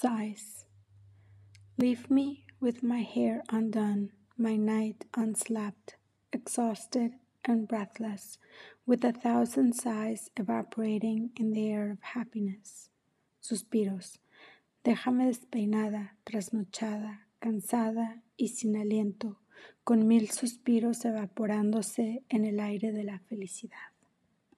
sighs. Leave me with my hair undone, my night unslept, exhausted and breathless, with a thousand sighs evaporating in the air of happiness. Suspiros. Déjame despeinada, trasnochada, cansada y sin aliento, con mil suspiros evaporándose en el aire de la felicidad.